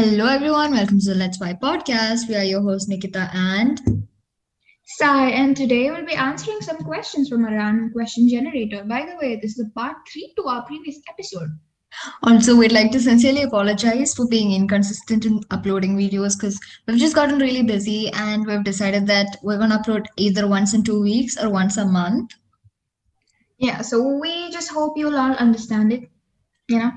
Hello, everyone. Welcome to the Let's Vibe podcast. We are your hosts, Nikita and Sai, and today we'll be answering some questions from a random question generator. By the way, this is a part three to our previous episode. Also, we'd like to sincerely apologize for being inconsistent in uploading videos because we've just gotten really busy and we've decided that we're going to upload either once in two weeks or once a month. Yeah, so we just hope you'll all understand it. You know?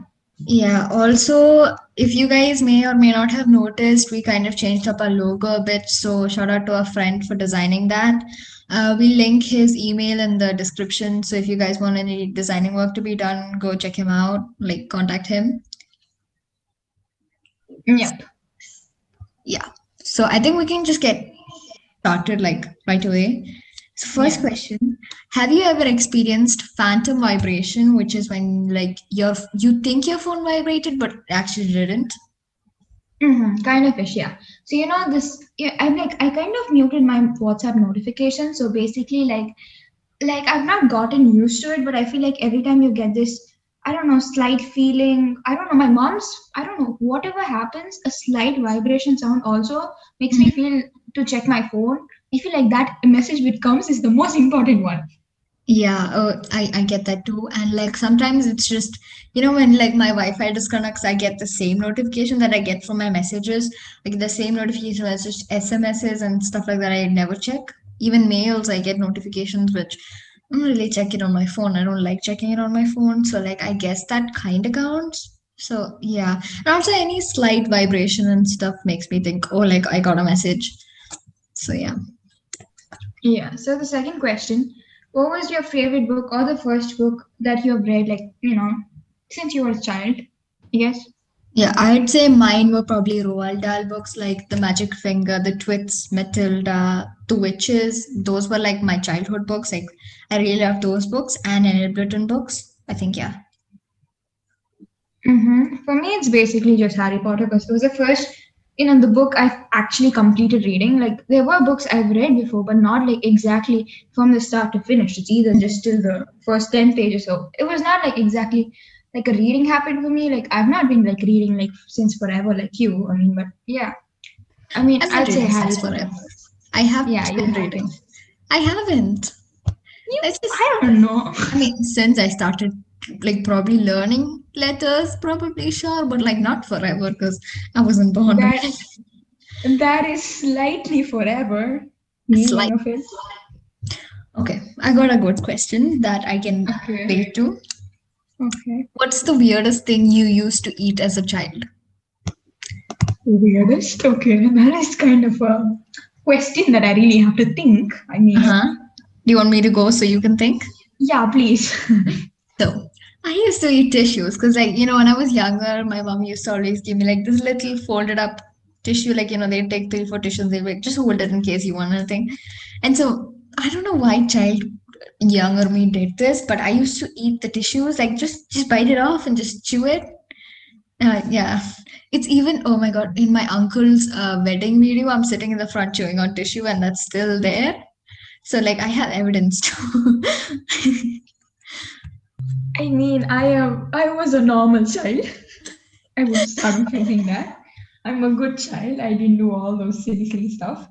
Yeah, also, if you guys may or may not have noticed, we kind of changed up our logo a bit. So, shout out to our friend for designing that. Uh, we link his email in the description. So, if you guys want any designing work to be done, go check him out, like, contact him. Yep. Yeah. So, I think we can just get started, like, right away. So, first Yeah. question Have you ever experienced phantom vibration, which is when, like, your you think your phone vibrated, but actually didn't? Mm-hmm. Kind of ish, yeah. So you know this yeah, I'm like I kind of muted my WhatsApp notifications. So basically like like I've not gotten used to it, but I feel like every time you get this, I don't know, slight feeling. I don't know, my mom's I don't know, whatever happens, a slight vibration sound also makes me feel to check my phone. I feel like that message which comes is the most important one. Yeah, oh, I, I get that too. And like sometimes it's just, you know, when like my Wi-Fi disconnects, I get the same notification that I get from my messages, like the same notification as just SMSs and stuff like that. I never check. Even mails, I get notifications, which I don't really check it on my phone. I don't like checking it on my phone. So like I guess that kind of counts. So yeah. And also any slight vibration and stuff makes me think, oh, like I got a message. So yeah. Yeah. So the second question, what was your favorite book or the first book that you have read, like, you know, since you were a child? Yes. Yeah, I'd say mine were probably Roald Dahl books like The Magic Finger, The Twits, Matilda, The Witches. Those were like my childhood books. Like I really love those books and Enid Blyton books. I think yeah. Mm-hmm. For me, it's basically just Harry Potter because it was the first, you know, the book I've actually completed reading. Like there were books I've read before, but not like exactly from the start to finish. It's either just till the first 10 pages. So it was not like exactly like a reading happened for me. Like I've not been like reading like since forever, like you. I mean, but yeah. I mean, I've I'd say reading Harry since Potter. forever. I have Yeah, been haven't. reading. I haven't. You, It's just, I don't know. I mean, since I started like probably learning letters, probably sure, but like not forever because I wasn't born. That that is slightly forever. meaning Slight. Okay, I got a good question that I can Okay. relate to. Okay. What's the weirdest thing you used to eat as a child? Weirdest. Okay, that is kind of a question that I really have to think. I mean, Uh-huh. Do you want me to go so you can think? yeah, please. So, I used to eat tissues because, like, you know, when I was younger, my mom used to always give me like this little folded up tissue, like, you know, they'd take three, four tissues, they'd like, just hold it in case you want anything. And so, I don't know why child younger me did this, but I used to eat the tissues, like, just just bite it off and just chew it. Uh, yeah, it's even, oh my God, in my uncle's uh, wedding video, I'm sitting in the front chewing on tissue, and that's still there. So, like, I have evidence too. I mean, I am. I was a normal child. I would start thinking that I'm a good child. I didn't do all those silly, silly stuff.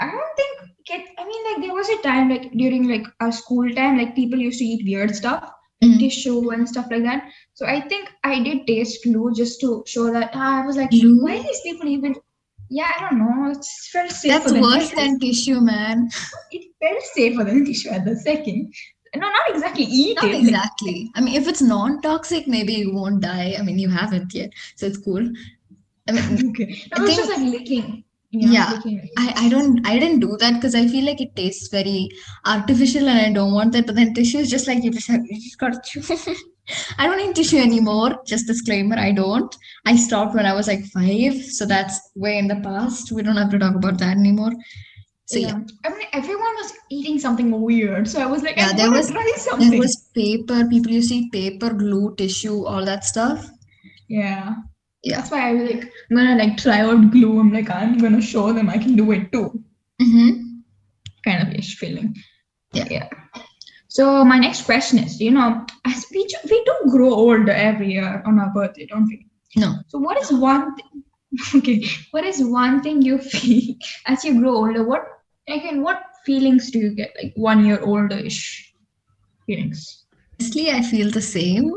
I don't think. Get. I mean, like there was a time, like during like our school time, like people used to eat weird stuff, like Mm. tissue and stuff like that. So I think I did taste glue just to show that ah, I was like, Glue? why these people even? Yeah, I don't know. It felt safer That's than worse than tissue, man. It felt safer than tissue at the second. No, not exactly eat Not it. exactly. I mean, if it's non-toxic, maybe you won't die. I mean, you haven't yet, so it's cool. I mean, Okay. I No, it's think- just like licking. Yeah, licking. I, I don't I didn't do that because I feel like it tastes very artificial and I don't want that. But then tissue is just like you just have you just gotta chew. I don't need tissue anymore. Just disclaimer, I don't. I stopped when I was like five, so that's way in the past. We don't have to talk about that anymore. So yeah. I mean, everyone was eating something weird, so I was like, Yeah, there was- There was paper. People used to eat paper, glue, tissue, all that stuff. Yeah. Yeah. That's why I was like, I'm gonna like try out glue. I'm like, I'm gonna show them I can do it too. Mm-hmm. Kind of ish feeling. Yeah. Yeah. So my next question is, you know, as we ju- we do grow older every year on our birthday, don't we? No. So what is one th- okay, what is one thing you feel as you grow older? What again? What feelings do you get like one year older-ish feelings? Honestly, I feel the same.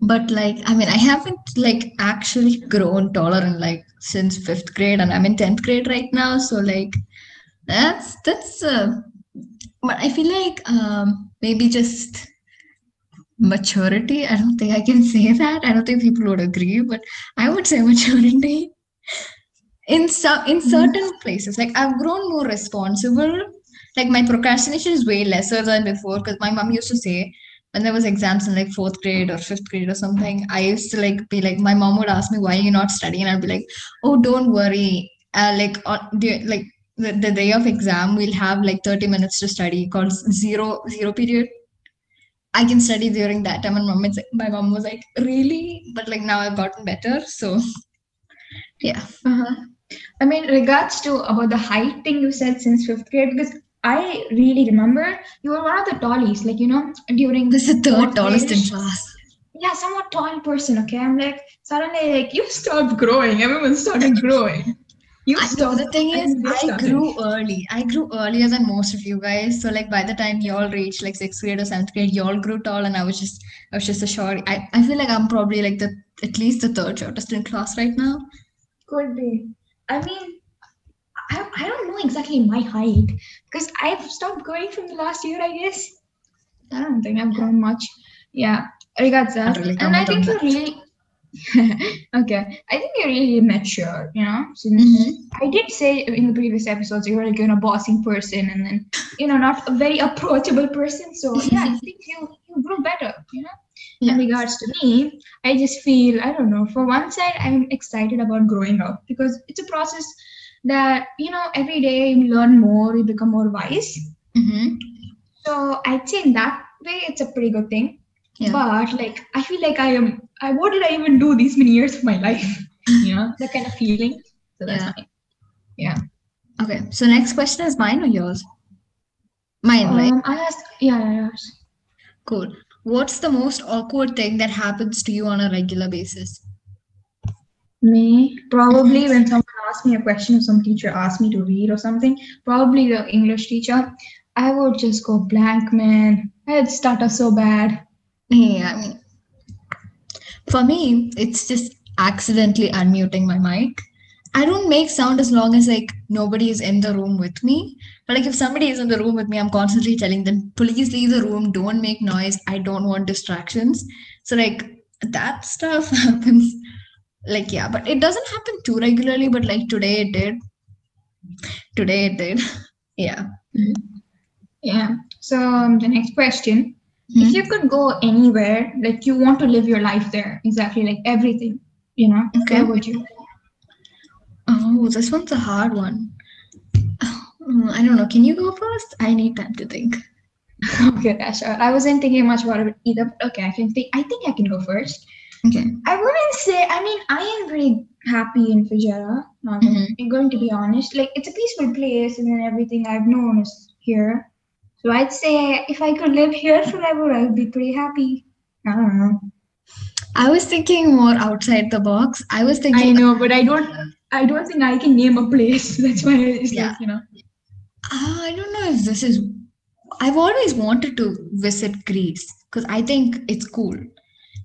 But like, I mean, I haven't like actually grown taller in like since fifth grade, and I'm in tenth grade right now. So like, that's that's. Uh, but I feel like um maybe just maturity. I don't think I can say that. I don't think people would agree, but I would say maturity. In some in certain places, like I've grown more responsible. Like my procrastination is way lesser than before because my mom used to say when there was exams in like fourth grade or fifth grade or something, I used to like be like my mom would ask me why you're not studying, and I'd be like, oh, don't worry. Uh, like on the like the, the day of exam, we'll have like 30 minutes to study called zero zero period. I can study during that time. And mom, it's like, my mom was like, really? But like now I've gotten better. So yeah. Uh-huh. I mean, regards to about the height thing you said since fifth grade, because I really remember you were one of the tallies, like you know, during This is the third tallest in class. Yeah, somewhat tall person. Okay, I'm like suddenly like you stopped growing. Everyone started growing. You I stopped. the thing is, I started. grew early. I grew earlier than most of you guys. So like by the time you all reached like sixth grade or seventh grade, you all grew tall, and I was just I was just a short. I, I feel like I'm probably like the at least the third shortest in class right now. Could be. I mean, I, I don't know exactly my height because I've stopped growing from the last year, I guess. I don't think I've grown much. Yeah, regards that. Really and I think you're really okay. I think you're really mature, you know. Since Mhm. I did say in the previous episodes you were like you know bossing person and then you know not a very approachable person. So yeah, I think you you grew better, you know. Yeah. In regards to me, I just feel I don't know. For one side, I'm excited about growing up because it's a process that you know every day you learn more, you become more wise. Mm-hmm. So I'd say in that way, it's a pretty good thing. Yeah. But like, I feel like I am. I what did I even do these many years of my life? You know that kind of feeling. So that's Yeah. fine. Yeah. Okay. So next question is mine or yours? Mine, right? Um, I asked. Yeah, yeah, yeah. Cool. What's the most awkward thing that happens to you on a regular basis? Me probably when someone asks me a question or some teacher asks me to read or something. Probably the English teacher. I would just go blank, man. I'd stutter so bad. Yeah, I mean, for me, it's just accidentally unmuting my mic. I don't make sound as long as like nobody is in the room with me. But like if somebody is in the room with me, I'm constantly telling them, please leave the room, don't make noise. I don't want distractions. So like that stuff happens. Like yeah, but it doesn't happen too regularly, but like today it did. Today it did. Yeah. Yeah. So um, the next question. Hmm. If you could go anywhere, like you want to live your life there, exactly like everything, you know, Okay. where would you? Oh, this one's a hard one. Mm, I don't know. Can you go first? I need time to think. Okay, that's all. I wasn't thinking much about it either. But okay, I can think. I think I can go first. Okay. I wouldn't say. I mean, I am very happy in Fujairah. Um, Mhm. I'm going to be honest. Like, it's a peaceful place, and then everything I've known is here. So I'd say if I could live here forever, I would be pretty happy. I don't know. I was thinking more outside the box. I was thinking. I know, but I don't. I don't think I can name a place. That's why it's Yeah. like you know. Ah, I don't know if this is. I've always wanted to visit Greece because I think it's cool.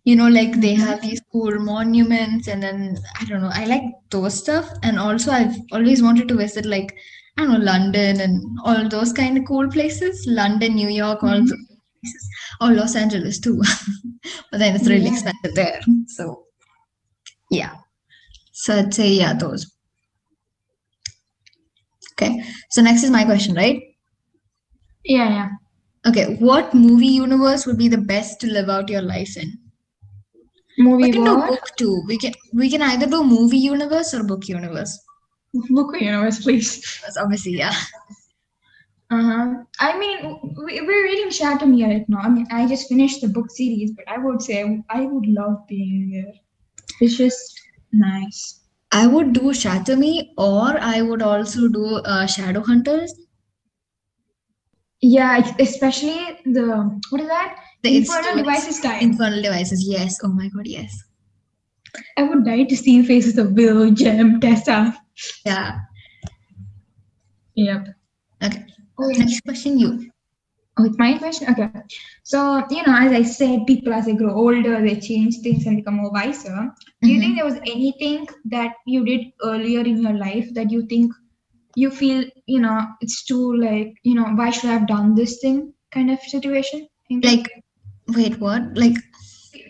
You know, like they have these cool monuments, and then I don't know. I like those stuff, and also I've always wanted to visit like I don't know London and all those kind of cool places. London, New York, all Mhm. those places, or Los Angeles too. but then it's really Yeah. expensive there. So yeah. So I'd say yeah, those. Okay. So next is my question, right? Yeah, yeah. Okay, what movie universe would be the best to live out your life in? Movie We can do book too. We can we can either do movie universe or book universe. Book universe, please. That's obviously yeah. Uh-huh. I mean, we, we're reading Shatter Me right now. I mean, I just finished the book series, but I would say I would love being there. It's just nice. I would do Shatter Me or I would also do uh, Shadow Hunters. Yeah, especially the what is that? The Infernal devices time. Infernal devices. Yes. Oh my god, yes. I would die to see faces of Will, Jem, Tessa. Yeah. Yep. Okay. Oh. Next question, you. It's my question? Okay. So, you know, as I said, people as they grow older, they change things and become more wiser. Do you Mhm. think there was anything that you did earlier in your life that you think you feel, you know, it's too like, you know, why should I have done this thing kind of situation? Like, wait, what? Like,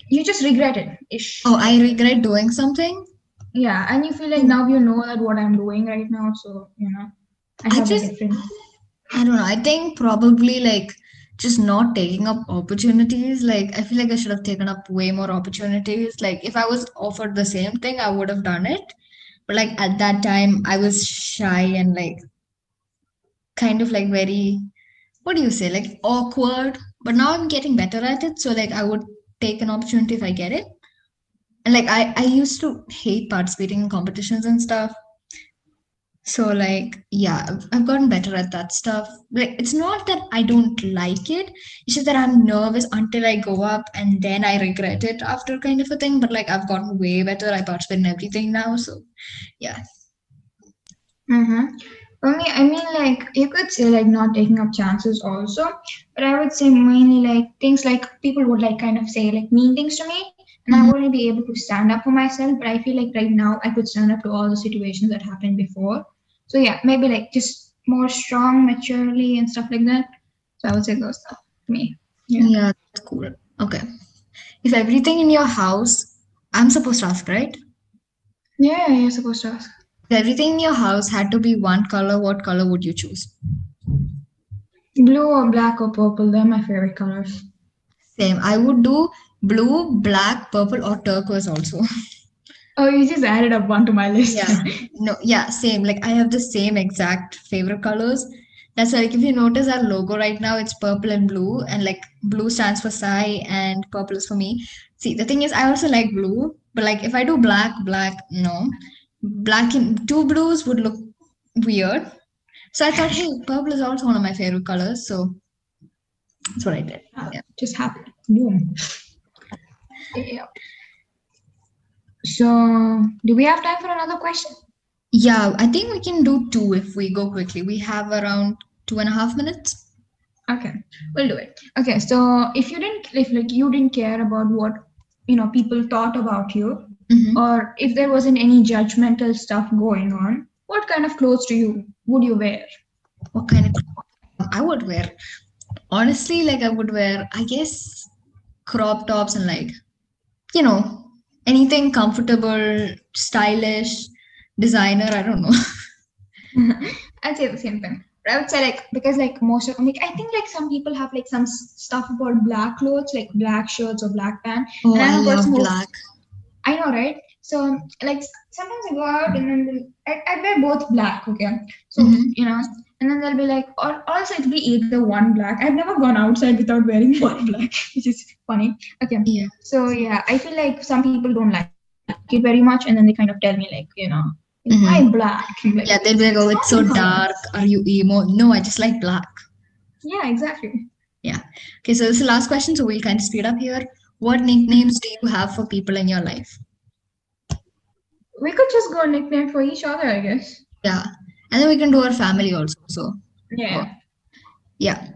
you just regret it ish. oh, I regret doing something. Yeah. And you feel like now you know that what I'm doing right now. So, you know, I I just-. I don't know. I think probably like just not taking up opportunities. Like, I feel like I should have taken up way more opportunities. Like, if I was offered the same thing, I would have done it. But like at that time, I was shy and like kind of like very, what do you say, like awkward. But now I'm getting better at it. So like I would take an opportunity if I get it. And like I, I used to hate participating in competitions and stuff. So like yeah, I've, gotten better at that stuff. Like it's not that I don't like it. It's just that I'm nervous until I go up and then I regret it after kind of a thing. But like I've gotten way better. I participate in everything now. So yeah. Mm-hmm. For me, I mean, like, you could say, like, not taking up chances also, but I would say mainly, like, things like people would, like, kind of say, like, mean things to me, and I Mhm. wouldn't be able to stand up for myself, but I feel like right now I could stand up to all the situations that happened before. So, yeah, maybe, like, just more strong, maturely, and stuff like that. So, I would say those stuff to me. Yeah. Yeah, that's cool. Okay. If everything in your house, I'm supposed to ask, right? Yeah, you're supposed to ask. If everything in your house had to be one color, what color would you choose? Blue or black or purple, they're my favorite colors. Same. I would do blue, black, purple, or turquoise also. Oh, you just added up one to my list. Yeah. No, yeah, same. Like I have the same exact favorite colors. That's like, if you notice our logo right now, it's purple and blue, and like blue stands for Sai and purple is for me. See, the thing is, I also like blue, but like if I do black, black, no, black and two blues would look weird. So I thought, hey, purple is also one of my favorite colors, so that's what I did. Yeah. just happened. Boom. Yeah. So, do we have time for another question? Yeah, I think we can do two if we go quickly. We have around two and a half minutes. Okay, we'll do it. Okay, so if you didn't, if like you didn't care about what you know people thought about you, Mhm. or if there wasn't any judgmental stuff going on, what kind of clothes do you would you wear? What kind of clothes I would wear? Honestly, like I would wear, I guess, crop tops and like, you know, anything comfortable, stylish, designer. I don't know. I'd say the same thing. I would say like because like most of like I think like some people have like some stuff about black clothes, like black shirts or black pants. Oh, And I I'm love black. I know, right? So like sometimes I go out and then I, I wear both black, okay? So Mhm. you know, and then they'll be like, or also it'll be either one black. I've never gone outside without wearing one black, which is funny. Okay. Yeah. So yeah, I feel like some people don't like it very much, and then they kind of tell me like, you know, Mhm. why black? Like, Yeah, they'd be like, oh, it's so dark. Are you emo? No, I just like black. Yeah, exactly. Yeah. Okay, so this is the last question, so we'll kind of speed up here. What nicknames do you have for people in your life? We could just go nickname for each other, I guess. Yeah. And then we can do our family also. So, Yeah. yeah.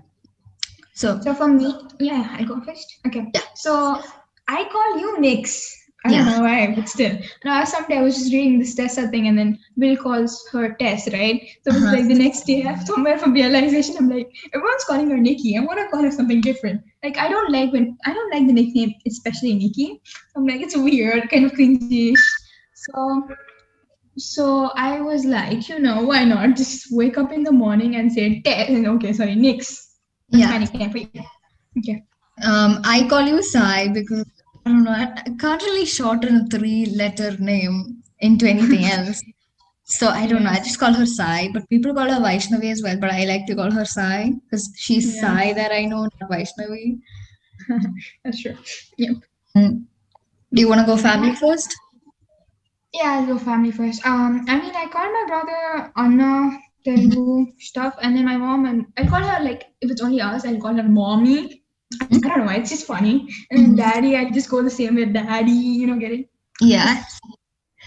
So, So for me, yeah, I go first. Okay. Yeah. So I call you Nix. I don't know why, but still. Now someday I was just reading this Tessa thing, and then Will calls her Tess, right? So it's Uh-huh. like the next day, I have somewhere from realization, I'm like, everyone's calling her Nikki. I want to call her something different. Like I don't like when I don't like the nickname, especially Nikki. I'm like, it's weird, kind of cringy. So so I was like, you know, why not just wake up in the morning and say? Okay, sorry, Nix. Yeah. my nickname for you. Okay. Um, I call you Sai because I don't know, I, can't really shorten a three-letter name into anything else. So I don't know, I just call her Sai, but people call her Vaishnavi as well, but I like to call her Sai because she's Yeah. Sai that I know, not Vaishnavi. That's true. Yeah. Mm. Do you want to go family first? Yeah, I'll go family first. Um, I mean, I call my brother Anna Telugu stuff, and then my mom, and I call her like if it's only us, I'll call her mommy. I don't know why, it's just funny. And then Mhm. daddy, I just go the same way, daddy. You know, get it? Yeah.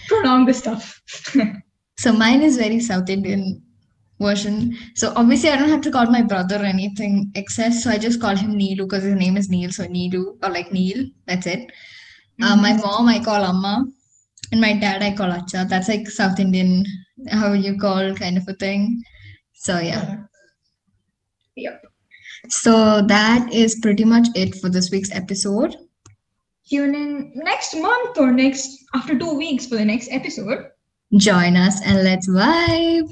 Pronounce the stuff. So mine is very South Indian version. So obviously I don't have to call my brother or anything excess. So I just call him Neelu because his name is Neil. So Neelu or like Neil. That's it. Uh, my mom I call Amma. And my dad I call Acha. That's like South Indian, how you call kind of a thing. So yeah. Uh-huh. Yep. So that is pretty much it for this week's episode. Tune in next month or next after two weeks for the next episode. Join us and let's vibe.